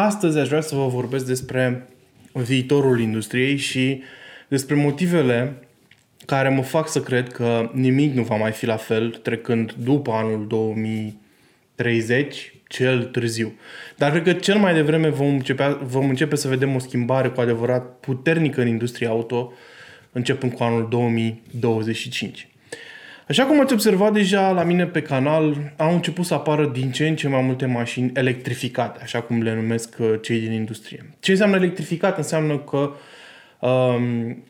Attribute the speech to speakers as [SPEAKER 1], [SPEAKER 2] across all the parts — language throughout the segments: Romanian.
[SPEAKER 1] Astăzi aș vrea să vă vorbesc despre viitorul industriei și despre motivele care mă fac să cred că nimic nu va mai fi la fel trecând după anul 2030, cel târziu. Dar cred că cel mai devreme vom începe, vom începe să vedem o schimbare cu adevărat puternică în industria auto, începând cu anul 2025. Așa cum ați observat deja la mine pe canal, au început să apară din ce în ce mai multe mașini electrificate, așa cum le numesc uh, cei din industrie. Ce înseamnă electrificat? Înseamnă că um,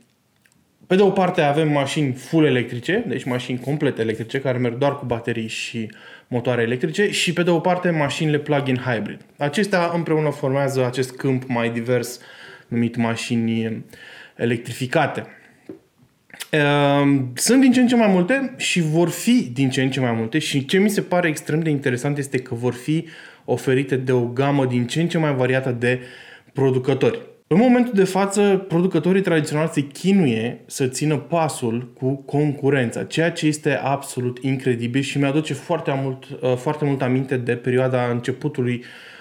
[SPEAKER 1] pe de o parte avem mașini full electrice, deci mașini complet electrice care merg doar cu baterii și motoare electrice și pe de o parte mașinile plug-in hybrid. Acestea împreună formează acest câmp mai divers numit mașini electrificate. Ehm, sunt din ce în ce mai multe și vor fi din ce în ce mai multe și ce mi se pare extrem de interesant este că vor fi oferite de o gamă din ce în ce mai variată de producători. În momentul de față, producătorii tradiționali se chinuie să țină pasul cu concurența, ceea ce este absolut incredibil și mi-aduce foarte mult, uh, foarte mult aminte de perioada începutului uh,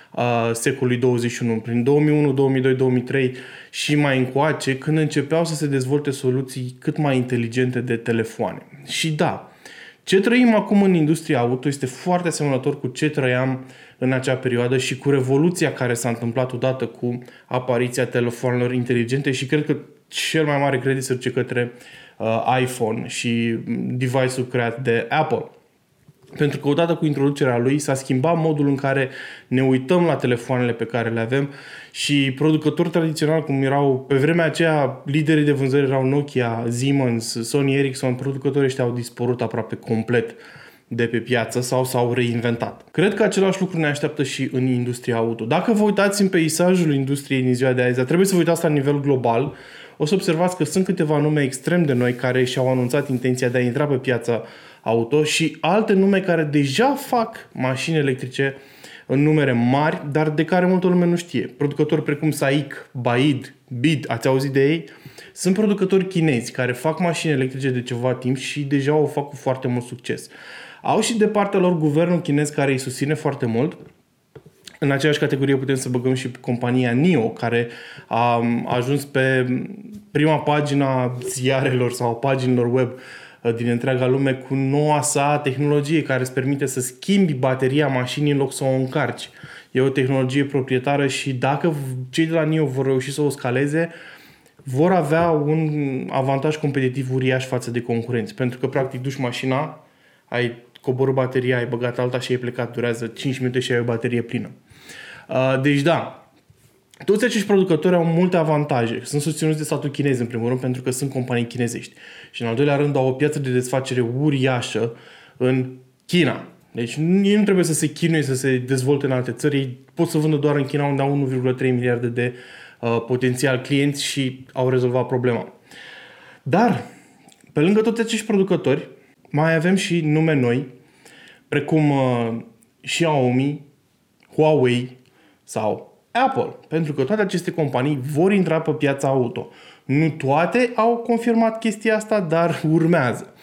[SPEAKER 1] secolului 21, prin 2001, 2002, 2003 și mai încoace, când începeau să se dezvolte soluții cât mai inteligente de telefoane. Și da, ce trăim acum în industria auto este foarte asemănător cu ce trăiam în acea perioadă și cu revoluția care s-a întâmplat odată cu apariția telefonelor inteligente și cred că cel mai mare credit se duce către uh, iPhone și device-ul creat de Apple. Pentru că odată cu introducerea lui s-a schimbat modul în care ne uităm la telefoanele pe care le avem și producători tradiționali cum erau pe vremea aceea liderii de vânzări erau Nokia, Siemens, Sony Ericsson, producătorii ăștia au dispărut aproape complet de pe piață sau s-au reinventat. Cred că același lucru ne așteaptă și în industria auto. Dacă vă uitați în peisajul industriei din ziua de azi, dar trebuie să vă uitați la nivel global, o să observați că sunt câteva nume extrem de noi care și-au anunțat intenția de a intra pe piața auto și alte nume care deja fac mașini electrice în numere mari, dar de care multă lume nu știe. Producători precum SAIC, Baid, BID, ați auzit de ei? Sunt producători chinezi care fac mașini electrice de ceva timp și deja o fac cu foarte mult succes. Au și de partea lor guvernul chinez care îi susține foarte mult. În aceeași categorie putem să băgăm și compania NIO, care a ajuns pe prima pagina ziarelor sau paginilor web uh, din întreaga lume cu noua sa tehnologie care îți permite să schimbi bateria mașinii în loc să o încarci. E o tehnologie proprietară și dacă cei de la NIO vor reuși să o scaleze, vor avea un avantaj competitiv uriaș față de concurenți. Pentru că, practic, duci mașina, ai coborâ bateria, ai băgat alta și ai plecat, durează 5 minute și ai o baterie plină. Uh, deci da, toți acești producători au multe avantaje. Sunt susținuți de statul chinez, în primul rând, pentru că sunt companii chinezești. Și în al doilea rând au o piață de desfacere uriașă în China. Deci ei nu trebuie să se chinuie să se dezvolte în alte țări, ei pot să vândă doar în China unde au 1,3 miliarde de uh, potențial clienți și au rezolvat problema. Dar, pe lângă toți acești producători, mai avem și nume noi precum uh, Xiaomi, Huawei sau Apple, pentru că toate aceste companii vor intra pe piața auto. Nu toate au confirmat chestia asta, dar urmează.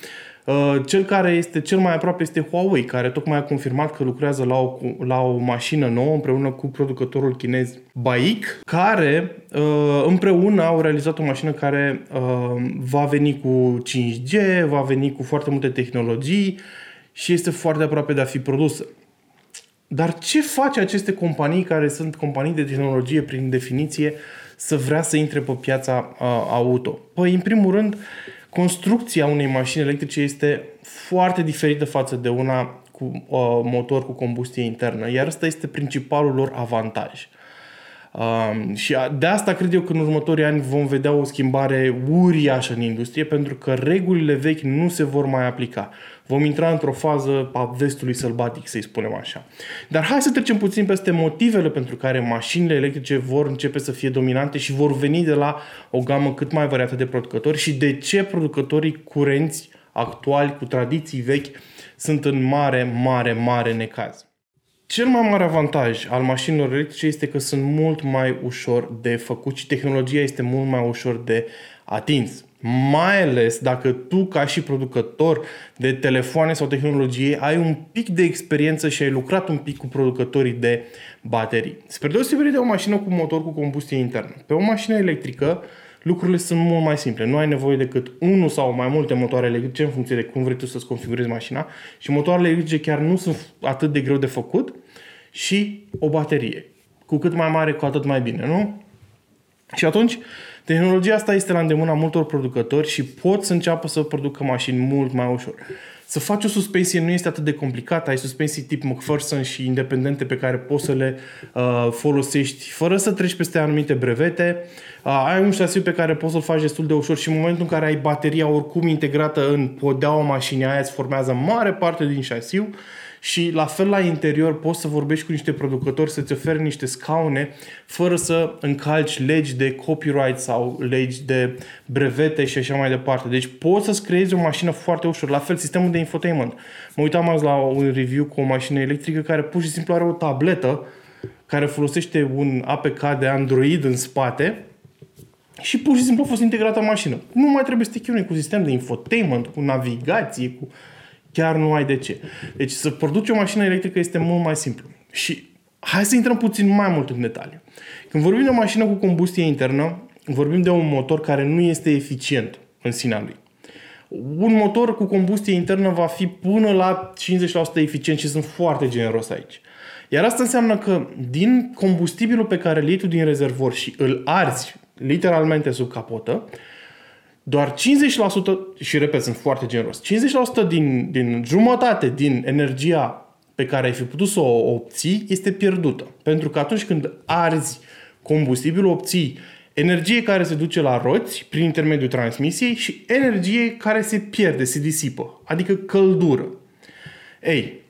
[SPEAKER 1] Uh, cel care este cel mai aproape este Huawei, care tocmai a confirmat că lucrează la o, la o mașină nouă împreună cu producătorul chinez Baic, care uh, împreună au realizat o mașină care uh, va veni cu 5G, va veni cu foarte multe tehnologii și este foarte aproape de a fi produsă. Dar ce face aceste companii care sunt companii de tehnologie prin definiție să vrea să intre pe piața uh, auto? Păi, în primul rând, construcția unei mașini electrice este foarte diferită față de una cu uh, motor cu combustie internă, iar ăsta este principalul lor avantaj. Um, și de asta cred eu că în următorii ani vom vedea o schimbare uriașă în industrie, pentru că regulile vechi nu se vor mai aplica. Vom intra într-o fază a vestului sălbatic, să-i spunem așa. Dar hai să trecem puțin peste motivele pentru care mașinile electrice vor începe să fie dominante și vor veni de la o gamă cât mai variată de producători și de ce producătorii curenți, actuali, cu tradiții vechi, sunt în mare, mare, mare necaz. Cel mai mare avantaj al mașinilor electrice este că sunt mult mai ușor de făcut și tehnologia este mult mai ușor de atins. mai ales dacă tu, ca și producător de telefoane sau tehnologie, ai un pic de experiență și ai lucrat un pic cu producătorii de baterii. Spre deosebire de o mașină cu motor cu combustie internă. Pe o mașină electrică, lucrurile sunt mult mai simple. Nu ai nevoie decât unul sau mai multe motoare electrice în funcție de cum vrei tu să-ți configurezi mașina și motoarele electrice chiar nu sunt atât de greu de făcut și o baterie. Cu cât mai mare, cu atât mai bine, nu? Și atunci, tehnologia asta este la îndemâna multor producători și pot să înceapă să producă mașini mult mai ușor. Să faci o suspensie nu este atât de complicat, ai suspensii tip McPherson și independente pe care poți să le uh, folosești fără să treci peste anumite brevete. Uh, ai un șasiu pe care poți să-l faci destul de ușor și în momentul în care ai bateria oricum integrată în podeaua mașinii aia îți formează mare parte din șasiu și la fel la interior poți să vorbești cu niște producători să-ți ofere niște scaune fără să încalci legi de copyright sau legi de brevete și așa mai departe. Deci poți să-ți creezi o mașină foarte ușor. La fel, sistemul de infotainment. Mă uitam azi la un review cu o mașină electrică care pur și simplu are o tabletă care folosește un APK de Android în spate și pur și simplu a fost integrată în mașină. Nu mai trebuie să te chinui cu sistem de infotainment, cu navigație, cu Chiar nu ai de ce. Deci să produci o mașină electrică este mult mai simplu. Și hai să intrăm puțin mai mult în detaliu. Când vorbim de o mașină cu combustie internă, vorbim de un motor care nu este eficient în sinea lui. Un motor cu combustie internă va fi până la 50% eficient și sunt foarte generos aici. Iar asta înseamnă că din combustibilul pe care îl iei tu din rezervor și îl arzi literalmente sub capotă, doar 50%, și repet, sunt foarte generos, 50% din, din jumătate din energia pe care ai fi putut să o obții este pierdută. Pentru că atunci când arzi combustibilul, obții energie care se duce la roți prin intermediul transmisiei și energie care se pierde, se disipă, adică căldură. Ei,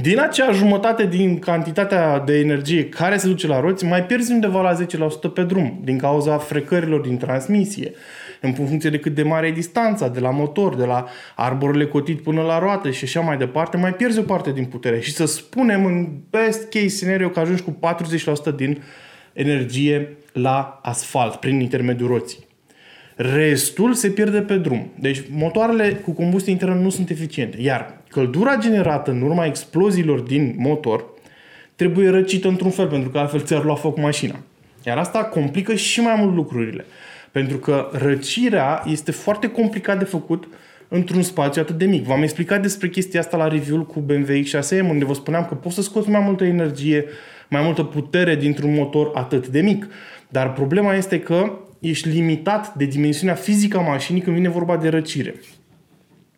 [SPEAKER 1] din acea jumătate din cantitatea de energie care se duce la roți, mai pierzi undeva la 10% pe drum, din cauza frecărilor din transmisie, în funcție de cât de mare e distanța de la motor, de la arborele cotit până la roată și așa mai departe, mai pierzi o parte din putere. Și să spunem în best case scenario că ajungi cu 40% din energie la asfalt prin intermediul roții. Restul se pierde pe drum. Deci motoarele cu combustie internă nu sunt eficiente. Iar căldura generată în urma exploziilor din motor trebuie răcită într-un fel, pentru că altfel ți-ar lua foc mașina. Iar asta complică și mai mult lucrurile. Pentru că răcirea este foarte complicat de făcut într-un spațiu atât de mic. V-am explicat despre chestia asta la review-ul cu BMW X6M, unde vă spuneam că poți să scoți mai multă energie, mai multă putere dintr-un motor atât de mic. Dar problema este că ești limitat de dimensiunea fizică a mașinii când vine vorba de răcire.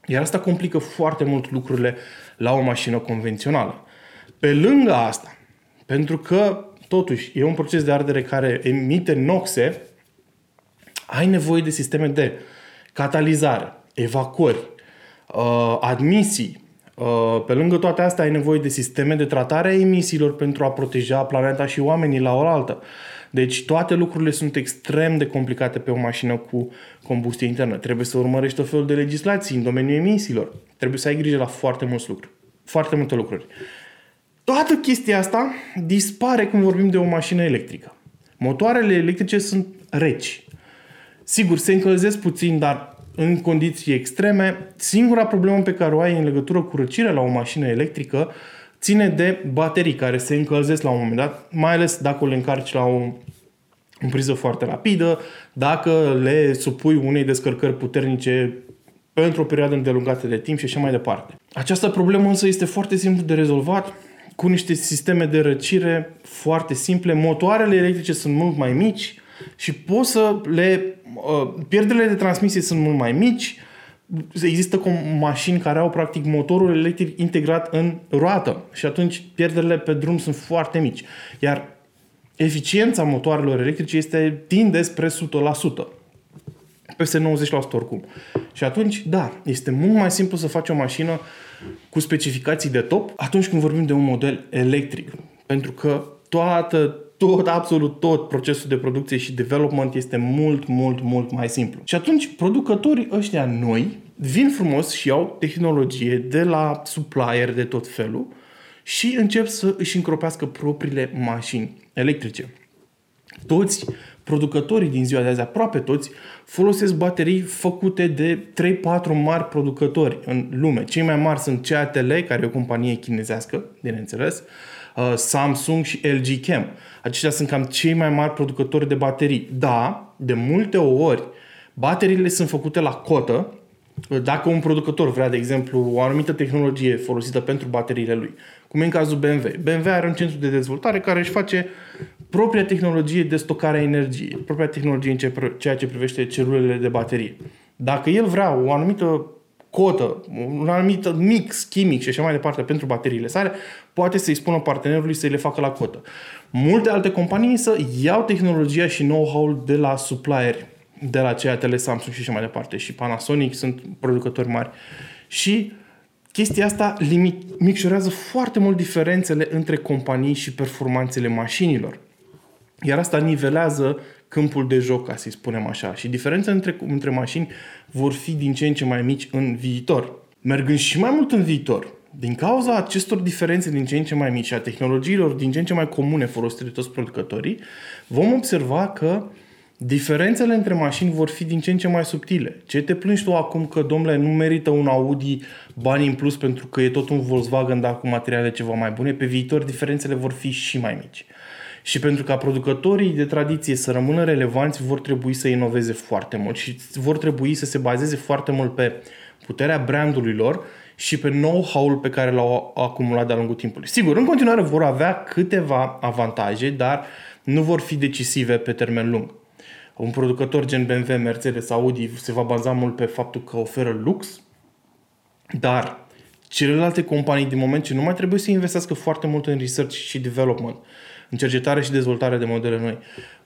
[SPEAKER 1] Iar asta complică foarte mult lucrurile la o mașină convențională. Pe lângă asta, pentru că totuși e un proces de ardere care emite noxe, ai nevoie de sisteme de catalizare, evacuări, uh, admisii. Uh, pe lângă toate astea ai nevoie de sisteme de tratare a emisiilor pentru a proteja planeta și oamenii la oaltă. Deci toate lucrurile sunt extrem de complicate pe o mașină cu combustie internă. Trebuie să urmărești tot felul de legislații în domeniul emisiilor. Trebuie să ai grijă la foarte mulți lucruri. Foarte multe lucruri. Toată chestia asta dispare când vorbim de o mașină electrică. Motoarele electrice sunt reci. Sigur, se încălzesc puțin, dar în condiții extreme. Singura problemă pe care o ai în legătură cu răcirea la o mașină electrică ține de baterii care se încălzesc la un moment dat, mai ales dacă le încarci la o în priză foarte rapidă, dacă le supui unei descărcări puternice pentru o perioadă îndelungată de timp și așa mai departe. Această problemă însă este foarte simplu de rezolvat cu niște sisteme de răcire foarte simple. Motoarele electrice sunt mult mai mici și poți să le... Uh, pierderile de transmisie sunt mult mai mici, există cu mașini care au practic motorul electric integrat în roată și atunci pierderile pe drum sunt foarte mici. Iar eficiența motoarelor electrice este tinde spre 100%. Peste 90% oricum. Și atunci, da, este mult mai simplu să faci o mașină cu specificații de top atunci când vorbim de un model electric. Pentru că toată tot, absolut tot procesul de producție și development este mult, mult, mult mai simplu. Și atunci producătorii ăștia noi vin frumos și iau tehnologie de la supplier de tot felul și încep să își încropească propriile mașini electrice. Toți producătorii din ziua de azi, aproape toți, folosesc baterii făcute de 3-4 mari producători în lume. Cei mai mari sunt CATL, care e o companie chinezească, bineînțeles, uh, Samsung și LG Chem. Aceștia sunt cam cei mai mari producători de baterii. Da, de multe ori, bateriile sunt făcute la cotă, dacă un producător vrea, de exemplu, o anumită tehnologie folosită pentru bateriile lui, cum e în cazul BMW. BMW are un centru de dezvoltare care își face propria tehnologie de stocare a energiei, propria tehnologie în ceea ce privește celulele de baterie. Dacă el vrea o anumită cotă, un anumit mix chimic și așa mai departe pentru bateriile sale, poate să-i spună partenerului să le facă la cotă. Multe alte companii să iau tehnologia și know-how-ul de la supplieri, de la ceea tele Samsung și așa mai departe. Și Panasonic sunt producători mari. Și chestia asta limit, micșorează foarte mult diferențele între companii și performanțele mașinilor. Iar asta nivelează câmpul de joc, ca să-i spunem așa. Și diferențele între, între mașini vor fi din ce în ce mai mici în viitor. Mergând și mai mult în viitor, din cauza acestor diferențe din ce în ce mai mici, a tehnologiilor din ce în ce mai comune folosite de toți producătorii, vom observa că diferențele între mașini vor fi din ce în ce mai subtile. Ce te plângi tu acum că, domnule, nu merită un Audi bani în plus pentru că e tot un Volkswagen, dar cu materiale ceva mai bune, pe viitor diferențele vor fi și mai mici. Și pentru ca producătorii de tradiție să rămână relevanți, vor trebui să inoveze foarte mult și vor trebui să se bazeze foarte mult pe puterea brandului lor și pe know-how-ul pe care l-au acumulat de-a lungul timpului. Sigur, în continuare vor avea câteva avantaje, dar nu vor fi decisive pe termen lung. Un producător gen BMW, Mercedes, Audi se va baza mult pe faptul că oferă lux, dar celelalte companii, din moment ce nu mai trebuie să investească foarte mult în research și development, în cercetare și dezvoltare de modele noi,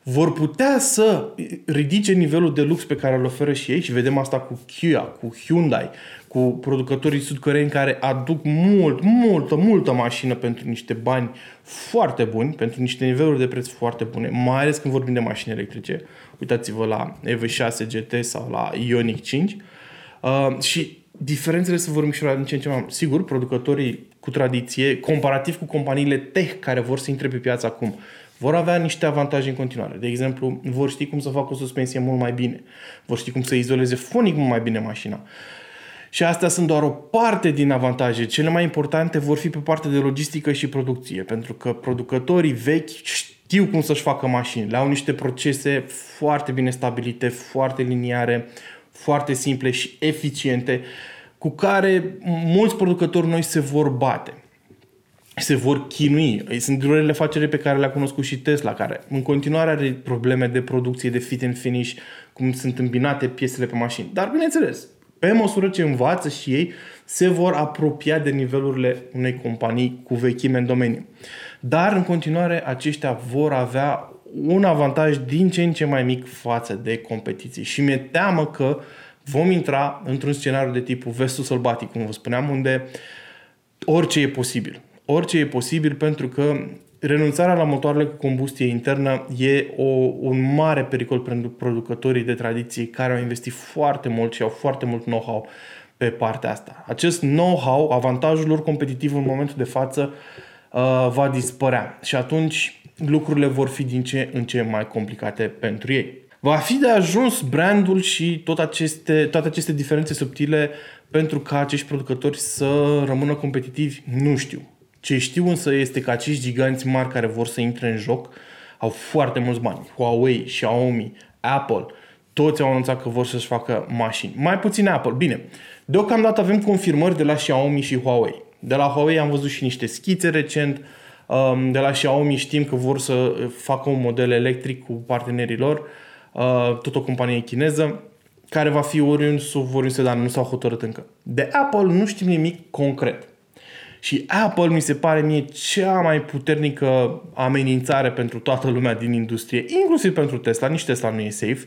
[SPEAKER 1] vor putea să ridice nivelul de lux pe care îl oferă și ei și vedem asta cu Kia, cu Hyundai, cu producătorii sudcoreeni care aduc mult, multă, multă mașină pentru niște bani foarte buni, pentru niște niveluri de preț foarte bune, mai ales când vorbim de mașini electrice. Uitați-vă la EV6 GT sau la Ioniq 5. Uh, și diferențele se vor micșora din ce în ce mai Sigur, producătorii cu tradiție, comparativ cu companiile tech care vor să intre pe piață acum, vor avea niște avantaje în continuare. De exemplu, vor ști cum să facă o suspensie mult mai bine, vor ști cum să izoleze fonic mult mai bine mașina. Și astea sunt doar o parte din avantaje. Cele mai importante vor fi pe partea de logistică și producție, pentru că producătorii vechi știu cum să-și facă mașini. Au niște procese foarte bine stabilite, foarte liniare, foarte simple și eficiente, cu care mulți producători noi se vor bate se vor chinui. Sunt durerile afaceri pe care le-a cunoscut și Tesla, care în continuare are probleme de producție, de fit and finish, cum sunt îmbinate piesele pe mașini. Dar, bineînțeles, pe măsură ce învață și ei, se vor apropia de nivelurile unei companii cu vechime în domeniu. Dar, în continuare, aceștia vor avea un avantaj din ce în ce mai mic față de competiții. Și mi-e teamă că vom intra într-un scenariu de tipul vestul sălbatic, cum vă spuneam, unde orice e posibil. Orice e posibil pentru că renunțarea la motoarele cu combustie internă e o, un mare pericol pentru producătorii de tradiție care au investit foarte mult și au foarte mult know-how pe partea asta. Acest know-how, avantajul lor competitiv în momentul de față, uh, va dispărea și atunci lucrurile vor fi din ce în ce mai complicate pentru ei. Va fi de ajuns brandul și tot aceste, toate aceste diferențe subtile pentru ca acești producători să rămână competitivi? Nu știu. Ce știu însă este că acești giganți mari care vor să intre în joc au foarte mulți bani. Huawei, Xiaomi, Apple, toți au anunțat că vor să-și facă mașini. Mai puțin Apple. Bine, deocamdată avem confirmări de la Xiaomi și Huawei. De la Huawei am văzut și niște schițe recent. Um, de la Xiaomi știm că vor să facă un model electric cu partenerii lor, uh, tot o companie chineză, care va fi oriunde sub oriunde dar nu s-au hotărât încă. De Apple nu știm nimic concret. Și Apple mi se pare mie cea mai puternică amenințare pentru toată lumea din industrie, inclusiv pentru Tesla, nici Tesla nu e safe,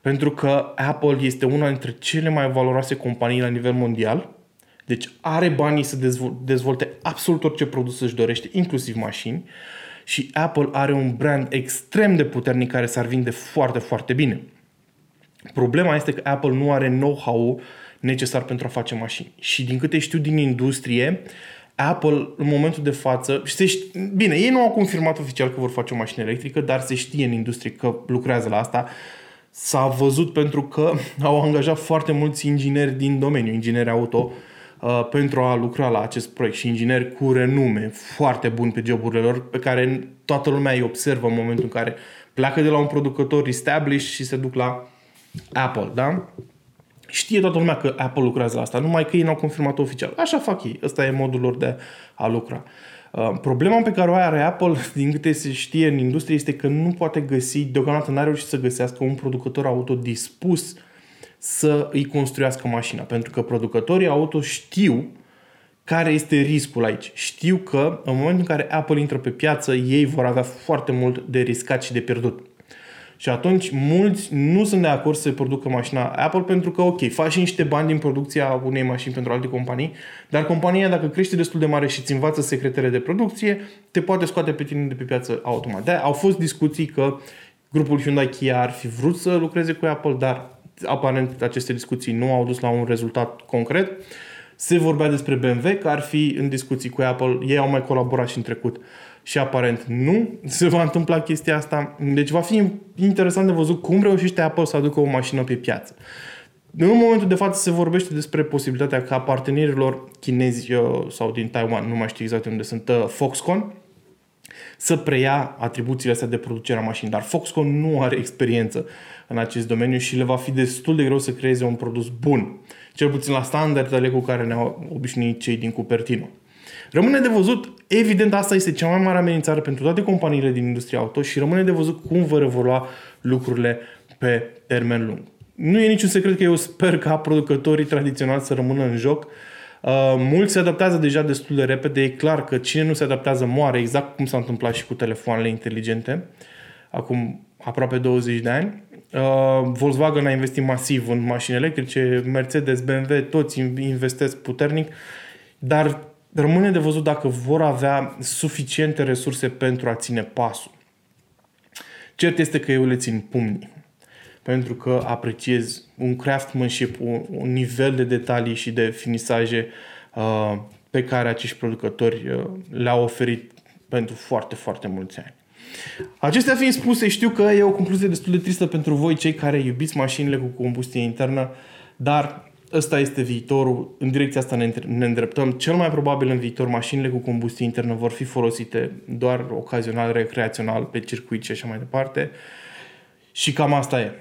[SPEAKER 1] pentru că Apple este una dintre cele mai valoroase companii la nivel mondial, deci are banii să dezvolte absolut orice produs își dorește, inclusiv mașini, și Apple are un brand extrem de puternic care s-ar vinde foarte, foarte bine. Problema este că Apple nu are know-how necesar pentru a face mașini. Și din câte știu din industrie, Apple, în momentul de față, se ști, bine, ei nu au confirmat oficial că vor face o mașină electrică, dar se știe în industrie că lucrează la asta. S-a văzut pentru că au angajat foarte mulți ingineri din domeniu, ingineri auto, uh, pentru a lucra la acest proiect și ingineri cu renume foarte buni pe joburile lor, pe care toată lumea îi observă în momentul în care pleacă de la un producător established și se duc la Apple, da? Știe toată lumea că Apple lucrează la asta, numai că ei n-au confirmat oficial. Așa fac ei. Ăsta e modul lor de a lucra. Uh, problema pe care o are Apple, din câte se știe în industrie, este că nu poate găsi, deocamdată n-a reușit să găsească un producător auto dispus să îi construiască mașina. Pentru că producătorii auto știu care este riscul aici. Știu că în momentul în care Apple intră pe piață, ei vor avea foarte mult de riscat și de pierdut. Și atunci mulți nu sunt de acord să producă mașina Apple pentru că, ok, faci niște bani din producția unei mașini pentru alte companii, dar compania, dacă crește destul de mare și îți învață secretele de producție, te poate scoate pe tine de pe piață automat. De au fost discuții că grupul Hyundai Kia ar fi vrut să lucreze cu Apple, dar aparent aceste discuții nu au dus la un rezultat concret. Se vorbea despre BMW, că ar fi în discuții cu Apple. Ei au mai colaborat și în trecut și aparent nu se va întâmpla chestia asta. Deci va fi interesant de văzut cum reușește Apple să aducă o mașină pe piață. În momentul de față se vorbește despre posibilitatea ca partenerilor chinezi uh, sau din Taiwan, nu mai știu exact unde sunt, uh, Foxconn, să preia atribuțiile astea de producere a mașinii. Dar Foxconn nu are experiență în acest domeniu și le va fi destul de greu să creeze un produs bun. Cel puțin la standardele cu care ne-au obișnuit cei din Cupertino. Rămâne de văzut, evident asta este cea mai mare amenințare pentru toate companiile din industria auto și rămâne de văzut cum vor evolua lucrurile pe termen lung. Nu e niciun secret că eu sper ca producătorii tradiționali să rămână în joc. Uh, mulți se adaptează deja destul de repede. E clar că cine nu se adaptează moare, exact cum s-a întâmplat și cu telefoanele inteligente, acum aproape 20 de ani. Uh, Volkswagen a investit masiv în mașini electrice, Mercedes, BMW, toți investesc puternic, dar rămâne de văzut dacă vor avea suficiente resurse pentru a ține pasul. Cert este că eu le țin pumnii, pentru că apreciez un craftsmanship, un, un nivel de detalii și de finisaje uh, pe care acești producători uh, le-au oferit pentru foarte, foarte mulți ani. Acestea fiind spuse, știu că e o concluzie destul de tristă pentru voi, cei care iubiți mașinile cu combustie internă, dar ăsta este viitorul, în direcția asta ne, ne îndreptăm. Cel mai probabil în viitor mașinile cu combustie internă vor fi folosite doar ocazional, recreațional, pe circuit și așa mai departe. Și cam asta e.